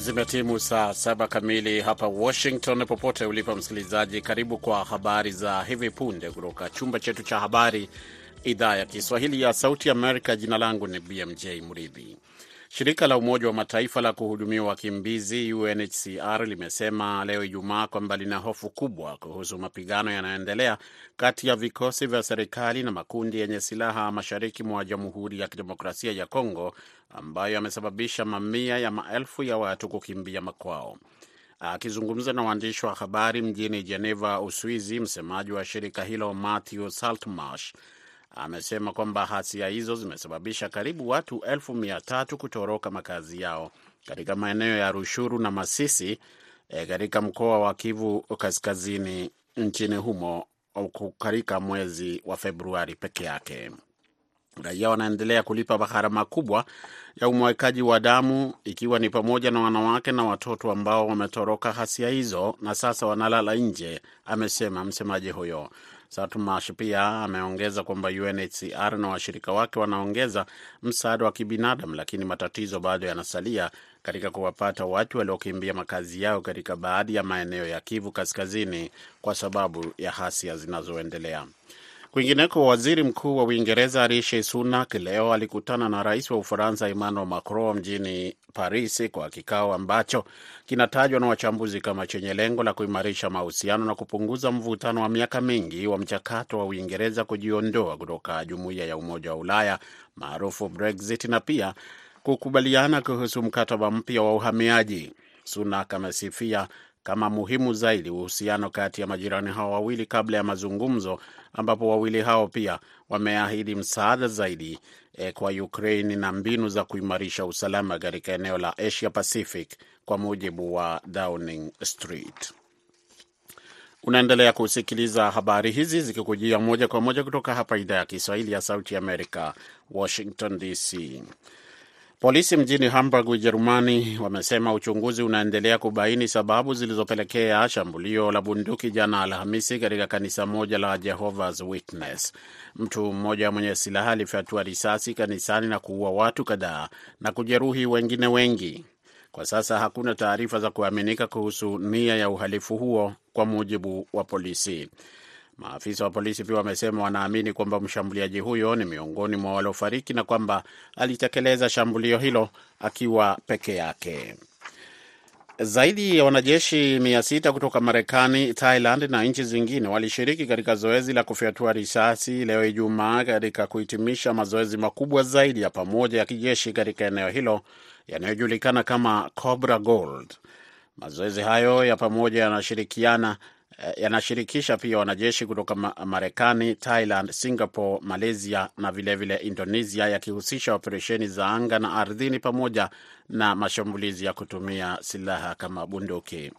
Zimetimu saa saba kamili hapa Washington. Popote ulipo msikilizaji, karibu kwa habari za hivi punde kutoka chumba chetu cha habari, idhaa ya Kiswahili ya Sauti Amerika. Jina langu ni BMJ Mridhi. Shirika la Umoja wa Mataifa la kuhudumia wakimbizi UNHCR limesema leo Ijumaa kwamba lina hofu kubwa kuhusu mapigano yanayoendelea kati ya vikosi vya serikali na makundi yenye silaha mashariki mwa Jamhuri ya Kidemokrasia ya Kongo ambayo yamesababisha mamia ya maelfu ya watu kukimbia makwao. Akizungumza na waandishi wa habari mjini Geneva, Uswizi, msemaji wa shirika hilo Matthew Saltmarsh amesema kwamba hasia hizo zimesababisha karibu watu elfu mia tatu kutoroka makazi yao katika maeneo ya Rushuru na Masisi e, katika mkoa wa Kivu Kaskazini nchini humo katika mwezi wa Februari peke yake. Raia wanaendelea kulipa gharama kubwa ya umwekaji wa damu ikiwa ni pamoja na wanawake na watoto ambao wametoroka hasia hizo na sasa wanalala nje, amesema msemaji huyo. Satmash pia ameongeza kwamba UNHCR na washirika wake wanaongeza msaada wa kibinadamu, lakini matatizo bado yanasalia katika kuwapata watu waliokimbia makazi yao katika baadhi ya maeneo ya Kivu Kaskazini kwa sababu ya hasia zinazoendelea. Kwingineko, waziri mkuu wa Uingereza Rishi Sunak leo alikutana na rais wa Ufaransa Emmanuel Macron mjini Paris kwa kikao ambacho kinatajwa na wachambuzi kama chenye lengo la kuimarisha mahusiano na kupunguza mvutano wa miaka mingi wa mchakato wa Uingereza kujiondoa kutoka jumuiya ya Umoja wa Ulaya maarufu Brexit na pia kukubaliana kuhusu mkataba mpya wa uhamiaji. Sunak amesifia kama muhimu zaidi uhusiano kati ya majirani hao wawili kabla ya mazungumzo, ambapo wawili hao pia wameahidi msaada zaidi eh, kwa Ukraine na mbinu za kuimarisha usalama katika eneo la Asia Pacific, kwa mujibu wa Downing Street. Unaendelea kusikiliza habari hizi zikikujia moja kwa moja kutoka hapa idhaa ya Kiswahili ya Sauti Amerika, Washington DC. Polisi mjini Hamburg, Ujerumani, wamesema uchunguzi unaendelea kubaini sababu zilizopelekea shambulio la bunduki jana Alhamisi katika kanisa moja la Jehovah's Witness. Mtu mmoja mwenye silaha alifyatua risasi kanisani na kuua watu kadhaa na kujeruhi wengine wengi. Kwa sasa hakuna taarifa za kuaminika kuhusu nia ya uhalifu huo, kwa mujibu wa polisi. Maafisa wa polisi pia wamesema wanaamini kwamba mshambuliaji huyo ni miongoni mwa waliofariki na kwamba alitekeleza shambulio hilo akiwa peke yake. Zaidi ya wanajeshi mia sita kutoka Marekani, Thailand na nchi zingine walishiriki katika zoezi la kufyatua risasi leo Ijumaa katika kuhitimisha mazoezi makubwa zaidi ya pamoja ya kijeshi katika eneo hilo yanayojulikana kama Cobra Gold. Mazoezi hayo ya pamoja yanashirikiana yanashirikisha pia wanajeshi kutoka Marekani, Thailand, Singapore, Malaysia na vilevile vile Indonesia, yakihusisha operesheni za anga na ardhini pamoja na mashambulizi ya kutumia silaha kama bunduki.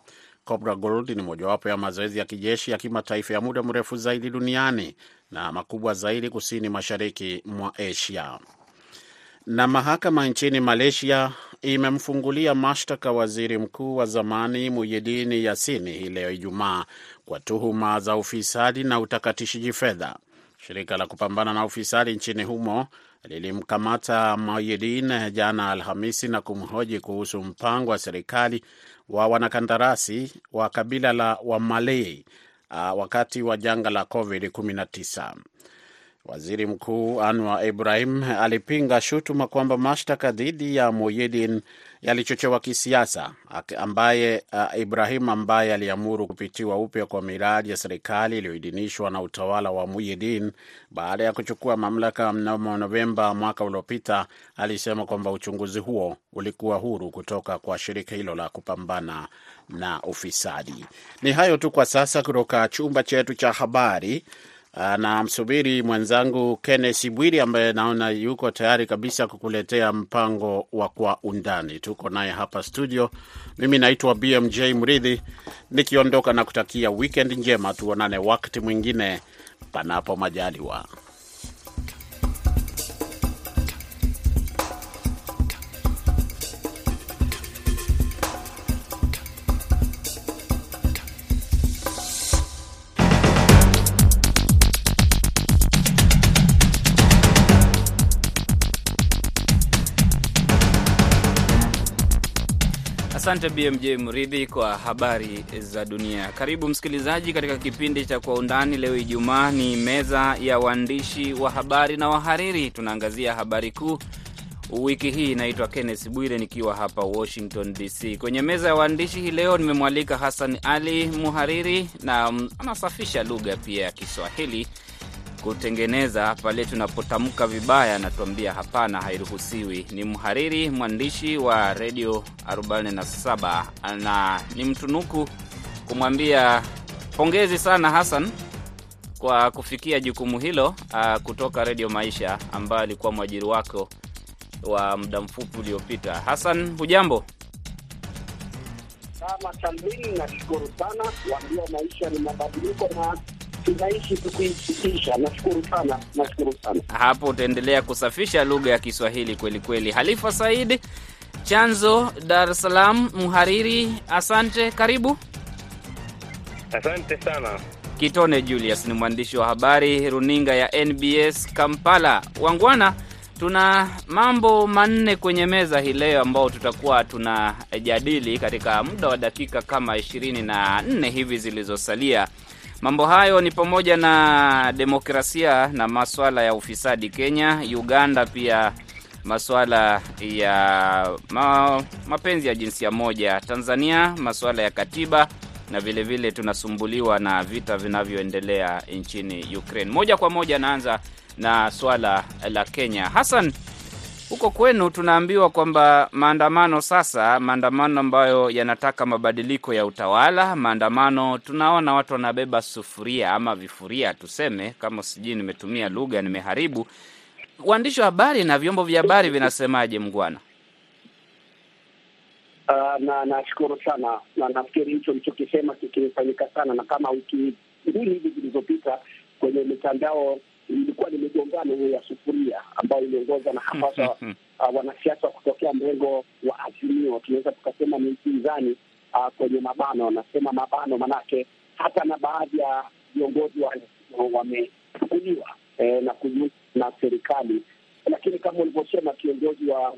Cobra Gold ni mojawapo ya mazoezi ya kijeshi ya kimataifa ya muda mrefu zaidi duniani na makubwa zaidi kusini mashariki mwa Asia. Na mahakama nchini Malaysia imemfungulia mashtaka waziri mkuu wa zamani Muyidini Yasini hii leo Ijumaa kwa tuhuma za ufisadi na utakatishaji fedha. Shirika la kupambana na ufisadi nchini humo lilimkamata Muyidin jana Alhamisi na kumhoji kuhusu mpango wa serikali wa wanakandarasi wa kabila la Wamalay uh, wakati wa janga la COVID-19. Waziri Mkuu Anwar Ibrahim alipinga shutuma kwamba mashtaka dhidi ya Muhyiddin yalichochewa kisiasa, ambaye uh, Ibrahim ambaye aliamuru kupitiwa upya kwa miradi ya serikali iliyoidhinishwa na utawala wa Muhyiddin baada ya kuchukua mamlaka mnamo Novemba mwaka uliopita, alisema kwamba uchunguzi huo ulikuwa huru kutoka kwa shirika hilo la kupambana na ufisadi. Ni hayo tu kwa sasa kutoka chumba chetu cha habari na msubiri mwenzangu Kennesi Bwiri ambaye naona yuko tayari kabisa kukuletea mpango wa Kwa Undani. Tuko naye hapa studio. Mimi naitwa BMJ Mridhi, nikiondoka na kutakia wikendi njema. Tuonane wakati mwingine, panapo majaliwa. Asante BMJ Mridhi kwa habari za dunia. Karibu msikilizaji katika kipindi cha Kwa Undani. Leo Ijumaa ni meza ya waandishi wa habari na wahariri. Tunaangazia habari kuu wiki hii. Inaitwa Kenneth Bwire nikiwa hapa Washington DC. Kwenye meza ya waandishi hii leo nimemwalika Hassan Ali, muhariri na anasafisha lugha pia ya Kiswahili kutengeneza pale tunapotamka vibaya, anatuambia hapana, hairuhusiwi. Ni mhariri mwandishi wa redio 47 na ni mtunuku kumwambia pongezi sana Hassan kwa kufikia jukumu hilo uh, kutoka Redio Maisha ambayo alikuwa mwajiri wako wa muda mfupi uliopita. Hassan, hujambo? Salmini, nashukuru sana. Kuambia maisha ni mabadiliko na tunaishi tukiisikisha. Nashukuru sana, nashukuru sana. Hapo utaendelea kusafisha lugha ya Kiswahili kweli kweli. Halifa Saidi chanzo Dar es Salaam, mhariri, asante, karibu. Asante sana. Kitone Julius ni mwandishi wa habari runinga ya NBS Kampala. Wangwana, tuna mambo manne kwenye meza hii leo ambao tutakuwa tunajadili katika muda wa dakika kama ishirini na nne hivi zilizosalia. Mambo hayo ni pamoja na demokrasia na maswala ya ufisadi Kenya, Uganda, pia maswala ya ma, mapenzi ya jinsia moja Tanzania, maswala ya katiba na vilevile vile tunasumbuliwa na vita vinavyoendelea nchini Ukraine. Moja kwa moja naanza na swala la Kenya. Hassan, huko kwenu tunaambiwa kwamba maandamano sasa, maandamano ambayo yanataka mabadiliko ya utawala, maandamano tunaona watu wanabeba sufuria ama vifuria, tuseme kama, sijui nimetumia lugha nimeharibu. Waandishi wa habari na vyombo vya habari vinasemaje, Mgwana? Uh, na nashukuru sana na nafikiri hicho lichokisema kikifanyika sana, na kama wiki mbili hivi zilizopita kwenye mitandao ilikuwa ni migongano hiyo ya sufuria ambayo iliongozwa na hapasa uh, wanasiasa kutokea mrengo wa Azimio, tunaweza tukasema ni upinzani uh, kwenye mabano, wanasema mabano, manake hata na baadhi ya viongozi wa wamechukuliwa eh, na kujiunga na serikali, lakini kama ulivyosema kiongozi wa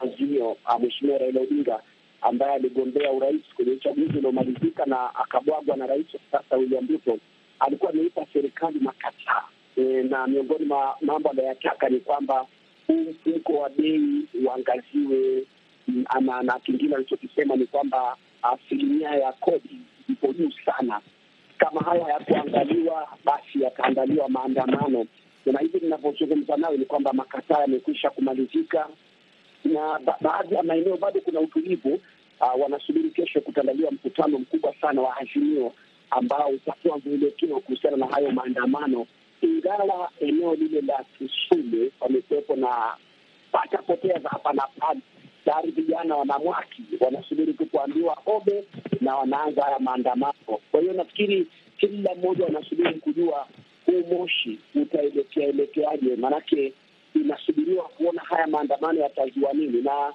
Azimio uh, Mheshimiwa Raila Odinga ambaye aligombea urais kwenye uchaguzi uliomalizika na akabwagwa na rais wa sasa William Ruto, alikuwa ameipa serikali makataa e, na miongoni mwa mambo anayotaka ni kwamba huu mfumko wa bei uangaziwe, na, na kingine alichokisema ni kwamba asilimia ya kodi ipo juu sana. Kama haya hayakuangaliwa, basi yataandaliwa maandamano, na hivi ninavyozungumza nayo ni kwamba makataa yamekwisha kumalizika na ba baadhi ya maeneo bado kuna utulivu. Uh, wanasubiri kesho kutandaliwa mkutano mkubwa sana wa Azimio ambao utakuwa mwelekeo kuhusiana na hayo maandamano, ingawa eneo lile la Kisumu wamekuwepo na patapotea za hapa na pale. Tayari vijana wanamwaki wanasubiri tu kuambiwa obe na wanaanza haya maandamano. Kwa hiyo nafikiri kila mmoja wanasubiri kujua huu moshi utaelekea elekeaje, maanake inasubiriwa kuona haya maandamano yatazua nini, na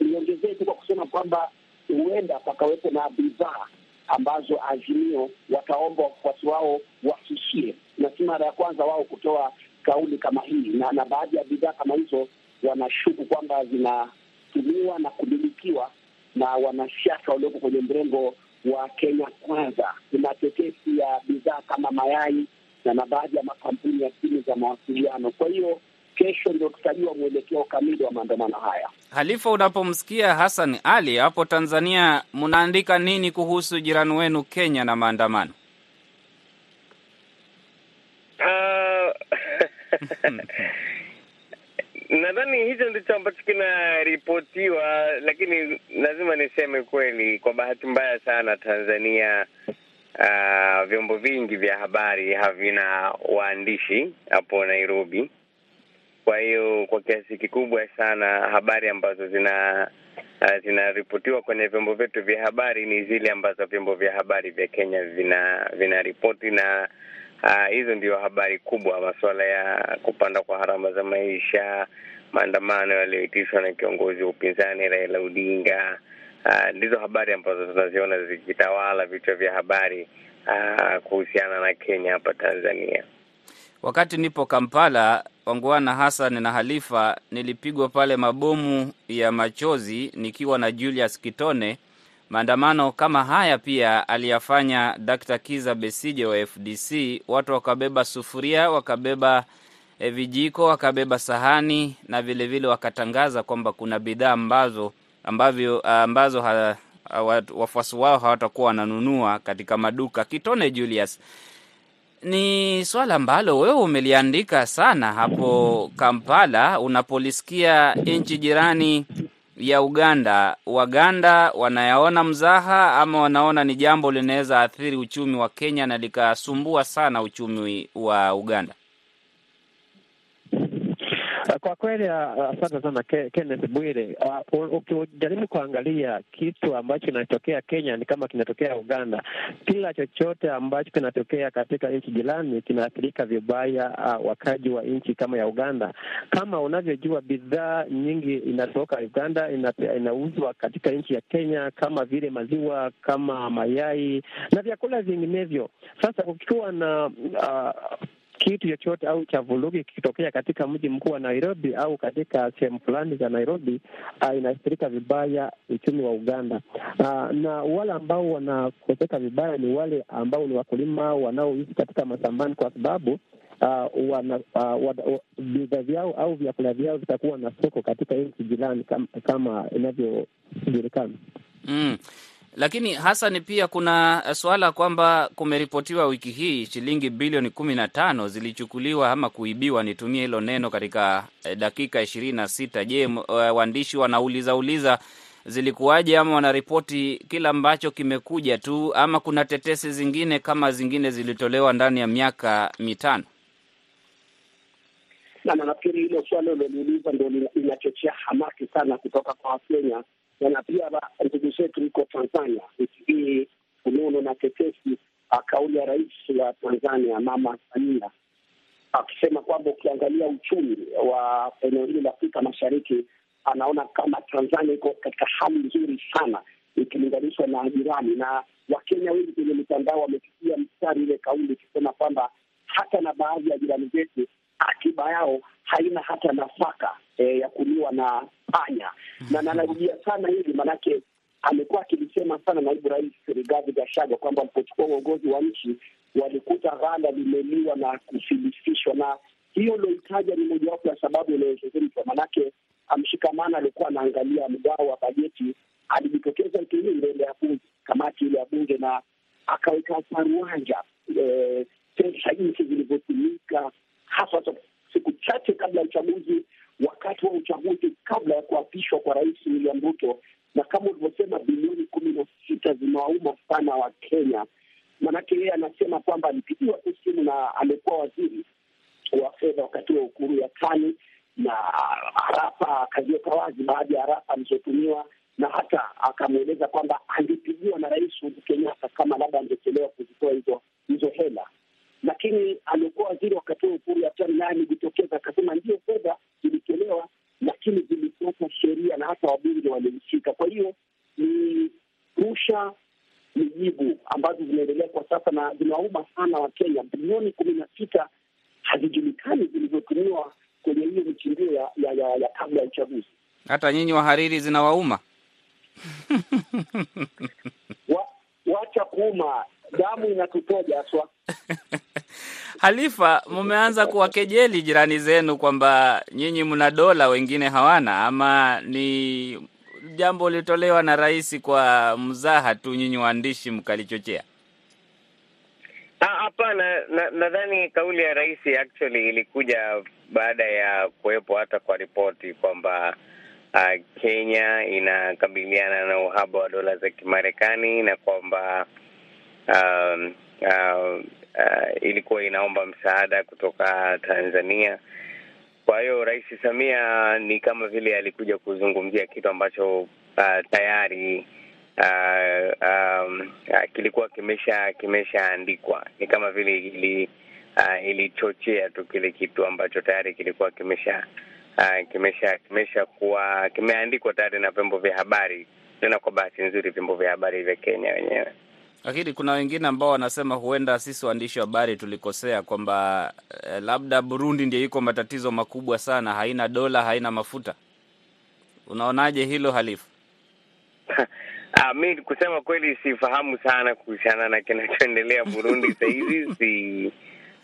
niongezee tu kwa kusema kwamba huenda pakawepo na bidhaa ambazo Azimio wataomba wafuasi wao wasishie, na si mara ya kwanza wao kutoa kauli kama hii, na, na baadhi ya bidhaa kama hizo wanashuku kwamba zinatumiwa na kumilikiwa na wanasiasa walioko kwenye mrengo wa Kenya Kwanza. Kuna tetesi ya bidhaa kama mayai na na baadhi ya makampuni ya simu za mawasiliano. Kwa hiyo kesho ndio tutajua mwelekeo kamili wa maandamano haya. Halifa, unapomsikia Hassan Ali hapo Tanzania, mnaandika nini kuhusu jirani wenu Kenya na maandamano? Uh, nadhani hicho ndicho ambacho kinaripotiwa, lakini lazima niseme kweli, kwa bahati mbaya sana Tanzania uh, vyombo vingi vya habari havina waandishi hapo Nairobi. Kwa hiyo kwa kiasi kikubwa sana habari ambazo zina uh, zinaripotiwa kwenye vyombo vyetu vya habari ni zile ambazo vyombo vya habari vya Kenya vina vinaripoti na hizo ndio habari kubwa, masuala ya kupanda kwa gharama za maisha, maandamano yaliyoitishwa na kiongozi wa upinzani Raila Odinga. Uh, ndizo habari ambazo tunaziona zikitawala vichwa vya habari uh, kuhusiana na Kenya hapa Tanzania. Wakati nipo Kampala, Wangwana Hassan na Halifa, nilipigwa pale mabomu ya machozi nikiwa na Julius Kitone Maandamano kama haya pia aliyafanya Dr. Kiza Besije wa FDC. Watu wakabeba sufuria, wakabeba e, vijiko, wakabeba sahani na vilevile vile wakatangaza kwamba kuna bidhaa ambazo ambavyo ambazo ha, wafuasi wao hawatakuwa wananunua katika maduka. Kitone Julius, ni swala ambalo wewe umeliandika sana hapo Kampala, unapolisikia nchi jirani ya Uganda, Waganda wanayaona mzaha ama wanaona ni jambo linaweza athiri uchumi wa Kenya na likasumbua sana uchumi wa Uganda? Kwa kweli, asante uh, sana Kenneth Bwire. Ukijaribu kuangalia kitu ambacho kinatokea Kenya ni kama kinatokea Uganda. Kila chochote ambacho kinatokea katika nchi jirani kinaathirika vibaya wakaji wa nchi kama ya Uganda. Kama unavyojua, bidhaa nyingi inatoka Uganda inauzwa katika nchi ya Kenya kama vile maziwa, kama mayai na vyakula vinginevyo. Sasa kukiwa na uh, kitu chochote au cha vurugi kikitokea katika mji mkuu wa Nairobi au katika sehemu fulani za Nairobi, uh, inaathirika vibaya uchumi wa Uganda. Uh, na wale ambao wanakoseka vibaya ni wale ambao ni wakulima wanaoishi katika mashambani, kwa sababu uh, wana uh, bidhaa vyao au vyakula vyao vitakuwa na soko katika nchi jirani kama, kama inavyojulikana mm. Lakini hasa ni pia kuna suala kwamba kumeripotiwa wiki hii shilingi bilioni kumi na tano zilichukuliwa ama kuibiwa, nitumie hilo neno, katika dakika ishirini na sita. Je, waandishi wanauliza uliza zilikuwaje, ama wanaripoti kila ambacho kimekuja tu, ama kuna tetesi zingine kama zingine zilitolewa ndani ya miaka mitano? Na nafikiri hilo swali uliloliuliza ndo linachochea hamaki sana kutoka kwa Wakenya na pia ndugu zetu Tanzania. Tanzania hii, fununu na tetesi, kauli ya rais wa Tanzania Mama Samia akisema kwamba ukiangalia uchumi wa eneo hili la Afrika Mashariki, anaona kama Tanzania iko katika hali nzuri sana ikilinganishwa na jirani, na Wakenya wengi kwenye mitandao wamepigia mstari ile kauli ikisema kwamba hata na baadhi ya jirani zetu akiba yao haina hata nafaka e, ya kuliwa na panya. Na nanarudia sana hili maanake amekuwa akilisema sana naibu rais Rigathi Gachagua kwamba alipochukua uongozi wa nchi walikuta ghala limeliwa na kufilisishwa, na hiyo iliohitaja ni mojawapo ya sababu inayozungumzwa. Manake amshikamana alikuwa anaangalia mgao wa bajeti, alijitokeza wiki hii mbele ya bunge, kamati ile ya bunge, na akaweka paruanja e, pesa nchi zilivyotumika hasa siku chache kabla ya uchaguzi, wakati wa uchaguzi, kabla ya kuapishwa kwa Rais William Ruto, na kama ulivyosema, bilioni kumi na sita zinawauma sana wa Kenya. Maanake yeye anasema kwamba alipigiwa tu simu na alikuwa waziri wa fedha wakati wa Ukuru ya tani na harafa, akaziweka wazi baadhi ya harafa alizotumiwa, na hata akamweleza kwamba angepigiwa na Rais Uhuru Kenyatta kama labda angechelewa kuzitoa hizo hizo hela lakini aliokuwa waziri wakati huo Ukuru Yatani naye amejitokeza akasema ndio, fedha zilitolewa, lakini zilifuata sheria na hata wabunge walihusika. Kwa hiyo ni rusha mijibu ambazo zinaendelea kwa sasa na zinawauma sana Wakenya. Bilioni kumi na sita hazijulikani zilivyotumiwa kwenye hiyo michimbio ya, ya, ya, ya kabla ya uchaguzi. Hata nyinyi wahariri zinawauma wa, wacha kuuma damu inatutoja haswa. Halifa, mumeanza kuwakejeli jirani zenu kwamba nyinyi mna dola, wengine hawana, ama ni jambo lilitolewa na rais kwa mzaha tu, nyinyi waandishi mkalichochea? Hapana, nadhani na kauli ya rais actually ilikuja baada ya kuwepo hata kwa ripoti kwamba uh, Kenya inakabiliana na uhaba wa dola za Kimarekani na kwamba uh, uh, uh, ilikuwa inaomba msaada kutoka Tanzania. Kwa hiyo Rais Samia ni kama vile alikuja kuzungumzia kitu ambacho uh, tayari uh, um, uh, kilikuwa kimesha kimeshaandikwa. Ni kama vile ili uh, ilichochea tu kile kitu ambacho tayari kilikuwa kimesha uh, kimesha kimesha kuwa kimeandikwa tayari na vyombo vya habari, tena kwa bahati nzuri vyombo vya habari vya Kenya wenyewe lakini kuna wengine ambao wanasema huenda sisi waandishi wa habari tulikosea kwamba eh, labda Burundi ndio iko matatizo makubwa sana, haina dola, haina mafuta. Unaonaje hilo Halifu? Ah, mi kusema kweli sifahamu sana kuhusiana na kinachoendelea Burundi sahizi. Si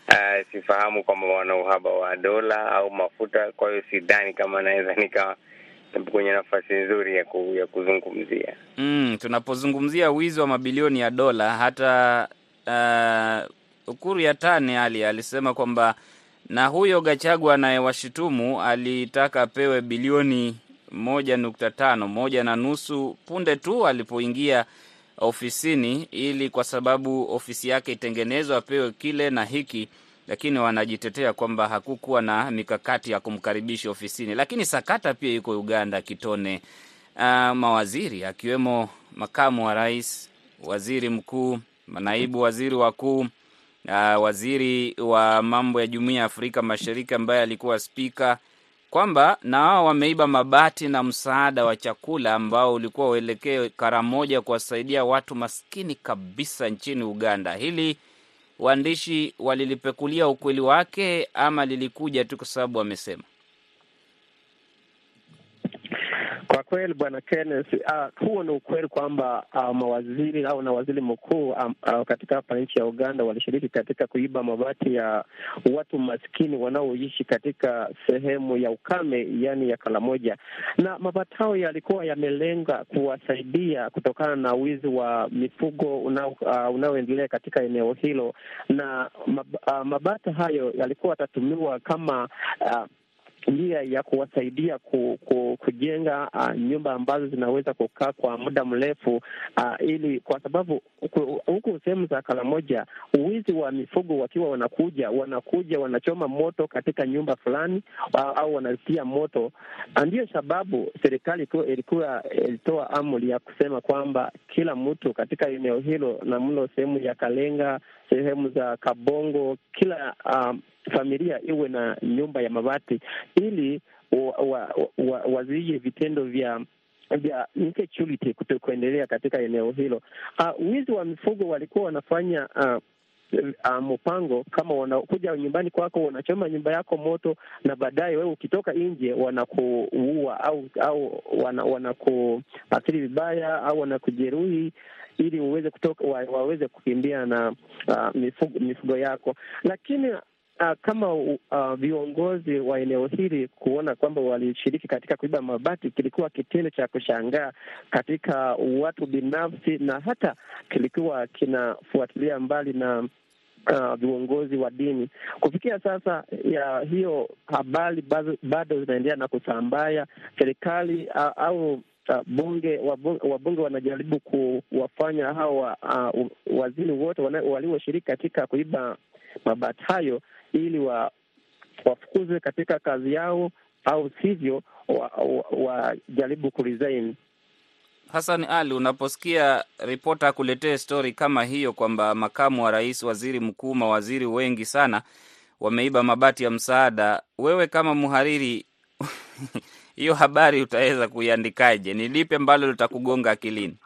uh, sifahamu kwamba wana uhaba wa dola au mafuta, kwa hiyo sidhani kama naweza nika kwenye nafasi nzuri ya, ku, ya kuzungumzia. Mm, tunapozungumzia wizi wa mabilioni ya dola hata uh, Ukuru Yatani Ali alisema kwamba na huyo Gachagua anayewashutumu alitaka apewe bilioni moja nukta tano moja na nusu punde tu alipoingia ofisini, ili kwa sababu ofisi yake itengenezwa apewe kile na hiki, lakini wanajitetea kwamba hakukuwa na mikakati ya kumkaribisha ofisini. Lakini sakata pia yuko Uganda kitone, uh, mawaziri akiwemo makamu wa rais, waziri mkuu, manaibu waziri wakuu Uh, waziri wa mambo ya Jumuiya ya Afrika Mashariki ambaye alikuwa spika kwamba na wao wameiba mabati na msaada wa chakula ambao ulikuwa uelekee Karamoja kuwasaidia watu maskini kabisa nchini Uganda. Hili waandishi walilipekulia ukweli wake ama lilikuja tu kwa sababu wamesema? Kwa kweli bwana Kenneth, uh, huo ni ukweli kwamba uh, mawaziri au na waziri mkuu um, uh, katika hapa nchi ya Uganda walishiriki katika kuiba mabati ya watu maskini wanaoishi katika sehemu ya ukame, yani ya Kalamoja, na mabati hayo yalikuwa yamelenga kuwasaidia kutokana na wizi wa mifugo unaoendelea uh, katika eneo hilo, na mab, uh, mabati hayo yalikuwa yatatumiwa kama uh, njia ya kuwasaidia ku, ku, kujenga uh, nyumba ambazo zinaweza kukaa kwa muda mrefu uh, ili kwa sababu huku sehemu za Karamoja uwizi wa mifugo wakiwa wanakuja wanakuja wanachoma moto katika nyumba fulani uh, au wanatia moto. Ndiyo sababu serikali ilikuwa ilitoa amri ya kusema kwamba kila mtu katika eneo hilo na mlo sehemu ya Kalenga, sehemu za Kabongo, kila uh, familia iwe na nyumba ya mabati ili wazuie wa, wa, wa vitendo vya vya insecurity kuendelea katika eneo hilo. Uh, wizi wa mifugo walikuwa wanafanya uh, Uh, mpango kama wanakuja nyumbani kwako, wanachoma nyumba yako moto, na baadaye wewe ukitoka nje wanakuua au au wanakuathiri vibaya au wanakujeruhi ili uweze kutoka wa, waweze kukimbia na uh, mifugo, mifugo yako, lakini Uh, kama uh, viongozi wa eneo hili kuona kwamba walishiriki katika kuiba mabati kilikuwa kitendo cha kushangaa katika watu binafsi, na hata kilikuwa kinafuatilia mbali na uh, viongozi wa dini. Kufikia sasa ya hiyo habari bado zinaendelea na kusambaya. Serikali uh, au uh, bunge wabunge wanajaribu kuwafanya hawa uh, waziri wote walioshiriki katika kuiba mabati hayo ili wa wafukuzwe katika kazi yao au sivyo wajaribu wa, wa kuresign. Hassan Ali, unaposikia ripota akuletee stori kama hiyo kwamba makamu wa rais, waziri mkuu, mawaziri wengi sana wameiba mabati ya msaada, wewe kama mhariri hiyo habari utaweza kuiandikaje? Ni lipi ambalo litakugonga akilini?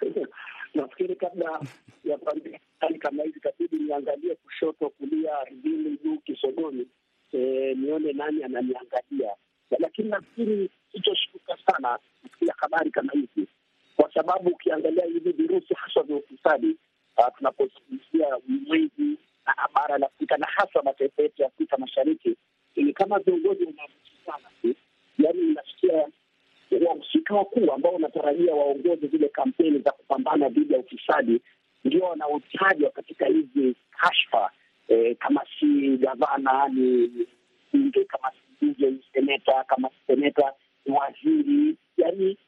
Nafikiri kabla ya kuandika hali kama hizi itabidi niangalie kushoto, kulia, ardhini, juu, kisogoni, e, nione nani ananiangalia. Lakini nafikiri sichoshtuka sana kusikia habari kama hizi, kwa sababu ukiangalia hivi virusi haswa vya ufisadi tunapozungumzia ulimwengu na bara la Afrika na hasa mataifa yetu ya Afrika Mashariki, ni kama viongozi tu, yaani inasikia wahusika wakuu ambao wanatarajia waongoze zile kampeni za kupambana dhidi ya ufisadi ndio wanaotajwa katika hizi kashfa e, kama si gavana ni bunge, kama si bunge ni seneta, kama si seneta ni waziri, yani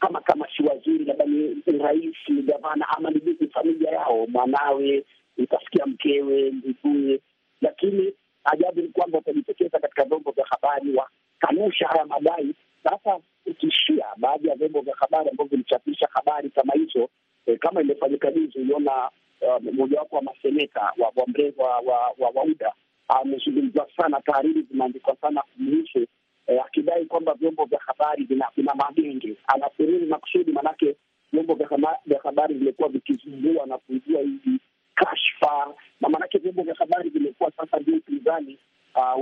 kama kama si waziri labda ni rais, gavana, ama ni familia yao, mwanawe, utasikia mkewe, nduguye. Lakini ajabu ni kwamba watajitokeza katika vyombo vya habari wakanusha haya madai. Sasa ukishia baadhi ya vyombo vya habari ambavyo vilichapisha habari kama hizo E, kama imefanyika juzi, uliona uh, mojawapo wa maseneta wa wa mrengo wa, wa, wa, wa amezungumzwa sana, tahariri zimeandikwa sana kumhusu eh, akidai kwamba vyombo vya habari vina, magenge. Anaferiri makusudi, manake vyombo vya habari vimekuwa vikizumbua na kuibua hizi kashfa, na maanake vyombo vya habari vimekuwa sasa ndio upinzani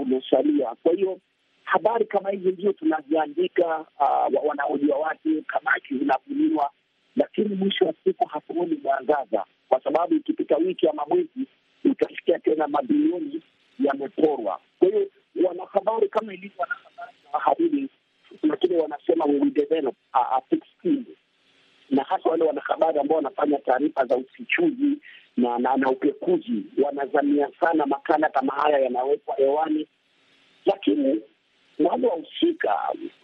uliosalia. Kwa hiyo habari kama hizi ndio tunaziandika, wanahojiwa watu, kamati zinabuniwa, lakini mwisho wa siku hatuoni mwangaza, kwa sababu ikipita wiki ama mwezi utasikia tena mabilioni yameporwa. Kwa hiyo wanahabari kama ilivyo wanahabari na wahariri, na kile wanasema we develop a, thick skin, na hasa wale wanahabari ambao wanafanya taarifa za ufichuzi na, na, na upekuzi wanazamia sana makala kama haya yanawekwa hewani, lakini wale wahusika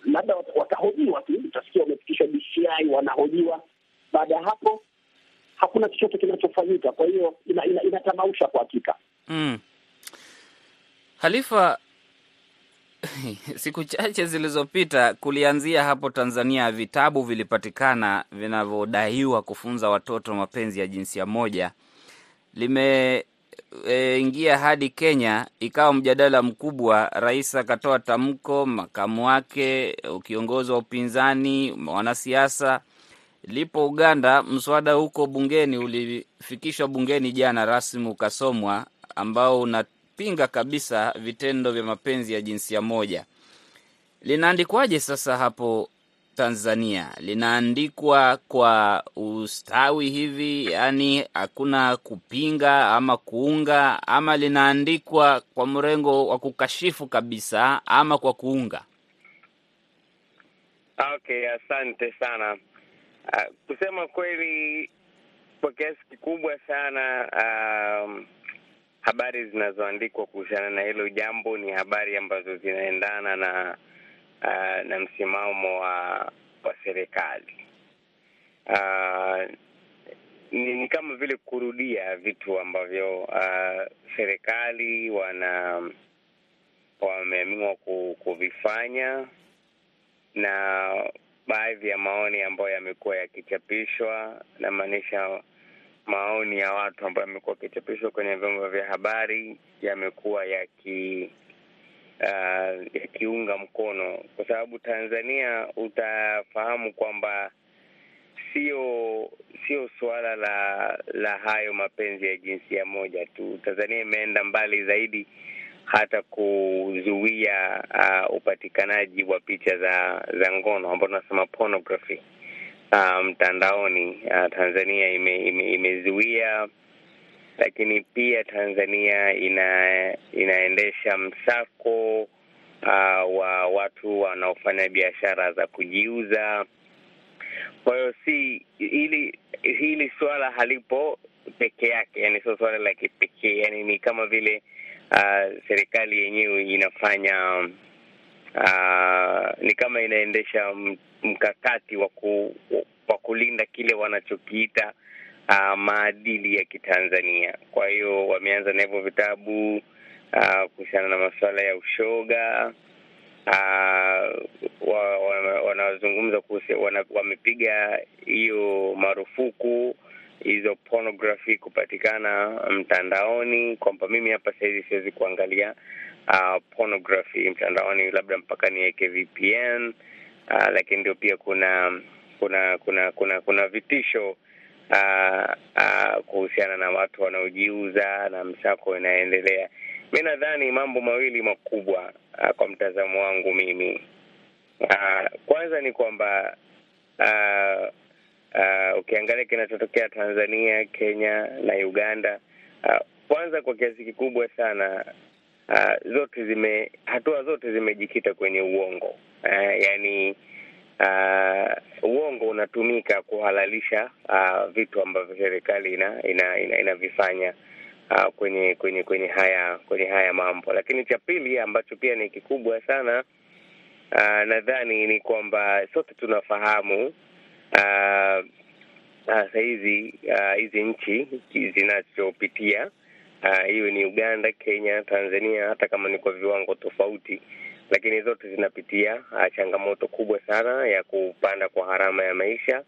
labda watahojiwa tu, utasikia wamefikishwa DCI, wanahojiwa. Baada ya hapo hakuna chochote kinachofanyika. Kwa hiyo inatamausha ina, ina kwa hakika mm. Halifa, siku chache zilizopita kulianzia hapo Tanzania, vitabu vilipatikana vinavyodaiwa kufunza watoto mapenzi ya jinsia moja limeingia e, hadi Kenya, ikawa mjadala mkubwa. Rais akatoa tamko, makamu wake, kiongozi wa upinzani, wanasiasa. Lipo Uganda, mswada huko bungeni ulifikishwa bungeni jana rasmi ukasomwa, ambao unapinga kabisa vitendo vya mapenzi ya jinsia moja. Linaandikwaje sasa hapo Tanzania linaandikwa kwa ustawi hivi, yaani hakuna kupinga ama kuunga, ama linaandikwa kwa mrengo wa kukashifu kabisa ama kwa kuunga? Okay, asante sana. Uh, kusema kweli, kwa kiasi kikubwa sana um, habari zinazoandikwa kuhusiana na hilo jambo ni habari ambazo zinaendana na Uh, na msimamo wa wa serikali. Uh, ni, ni kama vile kurudia vitu ambavyo uh, serikali wana wameamua kuvifanya na baadhi ya maoni ambayo yamekuwa yakichapishwa, namaanisha maoni ya watu ambayo yamekuwa yakichapishwa kwenye vyombo vya habari yamekuwa yaki Uh, yakiunga mkono kwa sababu Tanzania utafahamu kwamba sio sio suala la la hayo mapenzi ya jinsia moja tu. Tanzania imeenda mbali zaidi hata kuzuia uh, upatikanaji wa picha za za ngono ambao tunasema pornography mtandaoni. mtandaoni. Uh, Tanzania ime, ime, imezuia lakini pia Tanzania ina inaendesha msako uh, wa watu wanaofanya biashara za kujiuza. Kwa hiyo si hili hili suala halipo peke yake, yani sio suala la kipekee, yani ni kama vile uh, serikali yenyewe inafanya uh, ni kama inaendesha mkakati wa waku, kulinda kile wanachokiita Uh, maadili ya Kitanzania. Kwa hiyo wameanza na hivyo vitabu uh, kuhusiana na masuala ya ushoga uh, wanazungumza wa, kuhusu wana, wamepiga hiyo marufuku hizo pornography kupatikana mtandaoni, kwamba mimi hapa sahizi siwezi kuangalia uh, pornography mtandaoni, labda mpaka niweke VPN uh, lakini ndio pia kuna kuna kuna kuna kuna vitisho Uh, uh, kuhusiana na watu wanaojiuza na msako inaendelea. Mi nadhani mambo mawili makubwa uh, kwa mtazamo wangu mimi uh, kwanza ni kwamba uh, uh, ukiangalia kinachotokea Tanzania, Kenya na Uganda uh, kwanza kwa kiasi kikubwa sana uh, zote zime hatua zote zimejikita kwenye uongo uh, yani Uh, uongo unatumika kuhalalisha uh, vitu ambavyo serikali ina inavifanya ina, ina uh, kwenye kwenye kwenye haya kwenye haya mambo. Lakini cha pili ambacho pia ni kikubwa sana uh, nadhani ni kwamba sote tunafahamu uh, uh, sahizi hizi uh, nchi zinachopitia hiyo ni Uganda, Kenya, Tanzania, hata kama ni kwa viwango tofauti lakini zote zinapitia changamoto kubwa sana ya kupanda kwa gharama ya maisha.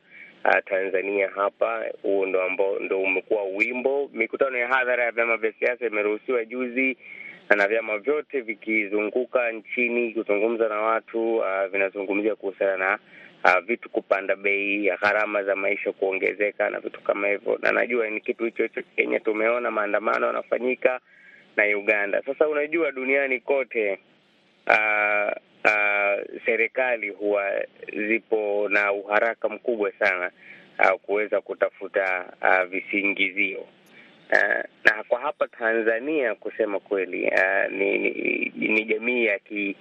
Tanzania hapa, huo ndo ambao ndo umekuwa wimbo. Mikutano ya hadhara ya vyama vya siasa imeruhusiwa juzi, na vyama vyote vikizunguka nchini kuzungumza na watu vinazungumzia kuhusiana na uh, vitu kupanda bei, gharama za maisha kuongezeka na vitu kama hivyo, na najua ni kitu hicho hicho Kenya tumeona maandamano yanafanyika na Uganda. Sasa unajua duniani kote uh, uh, serikali huwa zipo na uharaka mkubwa sana uh, kuweza kutafuta uh, visingizio uh, na kwa hapa Tanzania kusema kweli uh, ni, ni, ni jamii ya ki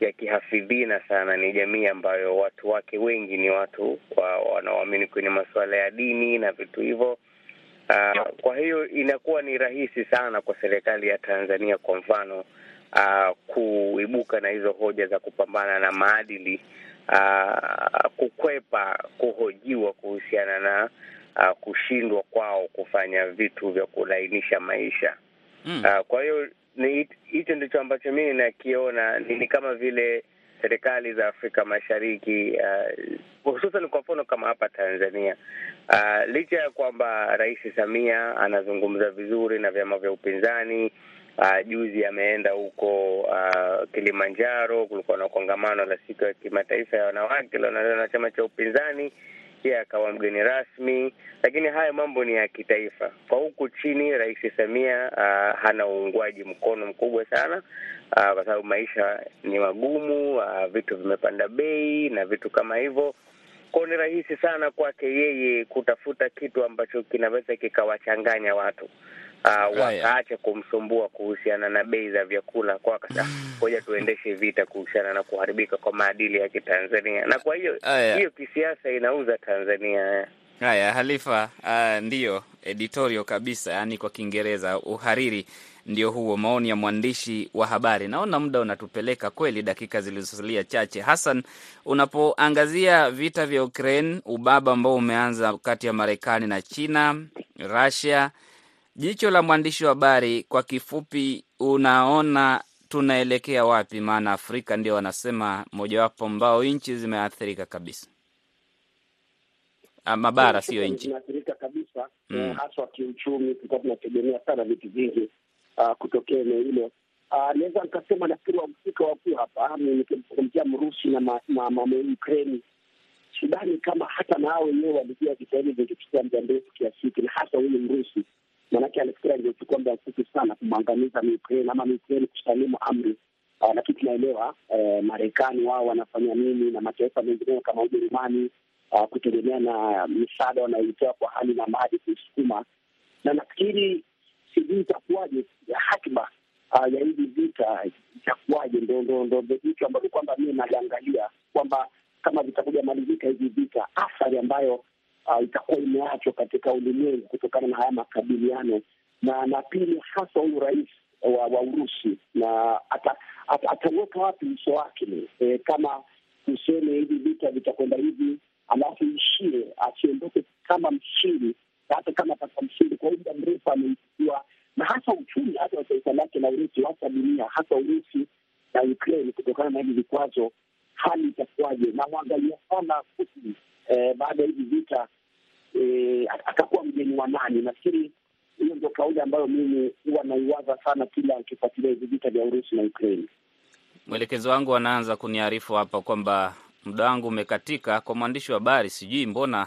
ya kihafidhina sana. Ni jamii ambayo watu wake wengi ni watu wa, wanaoamini kwenye masuala ya dini na vitu hivyo. Uh, kwa hiyo inakuwa ni rahisi sana kwa serikali ya Tanzania kwa mfano uh, kuibuka na hizo hoja za kupambana na maadili uh, kukwepa kuhojiwa kuhusiana na uh, kushindwa kwao kufanya vitu vya kulainisha maisha Mm. uh, kwa hiyo hicho ndicho ambacho mimi nakiona ni, kama vile serikali za Afrika Mashariki uh, hususan kwa mfano kama hapa Tanzania. Uh, licha ya kwamba Rais Samia anazungumza vizuri na vyama vya upinzani uh, juzi ameenda huko uh, Kilimanjaro, kulikuwa na kongamano la siku ya kimataifa ya wanawake lilioandaliwa na chama cha upinzani yeye akawa mgeni rasmi, lakini haya mambo ni ya kitaifa. Kwa huku chini, Rais Samia uh, hana uungwaji mkono mkubwa sana uh, kwa sababu maisha ni magumu, uh, vitu vimepanda bei na vitu kama hivyo. Kwao ni rahisi sana kwake yeye kutafuta kitu ambacho kinaweza kikawachanganya watu uh, wakaacha kumsumbua kuhusiana na bei za vyakula, kwa kasa ngoja tuendeshe vita kuhusiana na kuharibika kwa maadili ya Kitanzania, na kwa hiyo hiyo kisiasa inauza Tanzania. Haya, Halifa, uh, ndiyo editorial kabisa, yaani kwa Kiingereza uhariri ndio huo, maoni ya mwandishi wa habari. Naona muda unatupeleka kweli, dakika zilizosalia chache. Hassan, unapoangazia vita vya Ukraine, ubaba ambao umeanza kati ya Marekani na China, Russia, jicho la mwandishi wa habari kwa kifupi, unaona tunaelekea wapi? Maana Afrika ndio wanasema mojawapo ambao nchi zimeathirika kabisa, mabara siyo nchi. zimeathirika kabisa Mm. eh, haswa kiuchumi. Tulikuwa tunategemea sana vitu vingi uh, kutokea eneo hilo. Uh, naweza nikasema nafikiri wahusika wakuu hapa nikimzungumzia Mrusi na Ukraini. Sidhani kama hata na hao wenyewe walijua vita hivi vingechukua muda mrefu kiasi hiki, na hasa huyu Mrusi, maanake alifikira ingechukua muda mfupi sana kumwangamiza Ukraine ama Ukraine kusalimu amri. Uh, lakini tunaelewa eh, Marekani wao wanafanya nini na mataifa mengineo kama Ujerumani uh, kutegemea na misaada wanayoitoa kwa hali na mali kuisukuma, na nafikiri sijui itakuwaje hatima uh, ya hivi vita itakuwaje, ndo ndo ndo vitu ambavyo kwamba mie naliangalia kwamba kama vitakuja malizika hivi vita, athari ambayo uh, itakuwa imeachwa katika ulimwengu kutokana na haya makabiliano, na na pili hasa huyu rais wa, wa Urusi na ata, ata, ataweka wapi uso wake? E, kama tuseme hivi vita vitakwenda hivi alafu ishie, asiondoke kama mshindi, hata kama atakuwa mshindi kwa muda mrefu ameichukua, na hasa uchumi hata wa taifa lake la Urusi, hasa dunia, hasa Urusi na Ukraine, kutokana na hivi vikwazo, hali itakuwaje? Na mwangalia sana Putin eh, baada ya hivi vita eh, atakuwa mgeni wa nani? Nafikiri hiyo ndio kauli ambayo mimi huwa naiwaza sana kila akifuatilia hivi vita vya Urusi na Ukraine. Mwelekezo wangu anaanza kuniarifu hapa kwamba muda wangu umekatika. Kwa mwandishi wa habari, sijui mbona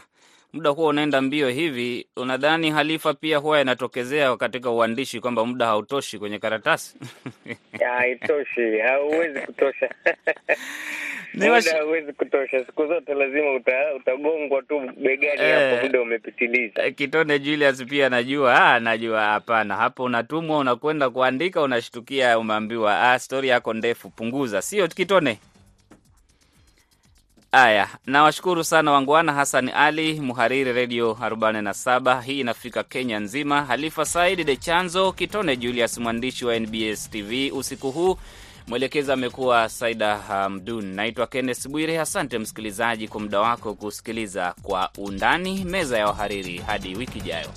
muda huwa unaenda mbio hivi. Unadhani Halifa pia huwa inatokezea katika uandishi kwamba muda hautoshi kwenye karatasi? Haitoshi, hauwezi kutosha muda hauwezi kutosha. Siku zote lazima uta, utagongwa tu begani Eh. hapo, muda umepitiliza. Kitone Julius pia najua, ah, najua. Hapana, hapo unatumwa unakwenda kuandika, unashtukia umeambiwa, ah, stori yako ndefu, punguza. Sio Kitone? Aya, nawashukuru sana wangwana. Hassan Ali, mhariri redio 47, hii inafika Kenya nzima. Halifa Said de Chanzo, Kitone Julius, mwandishi wa NBS TV usiku huu. Mwelekezi amekuwa Saida Hamdun. Naitwa Kenneth Bwire. Asante msikilizaji kwa muda wako kusikiliza kwa undani. Meza ya wahariri, hadi wiki ijayo.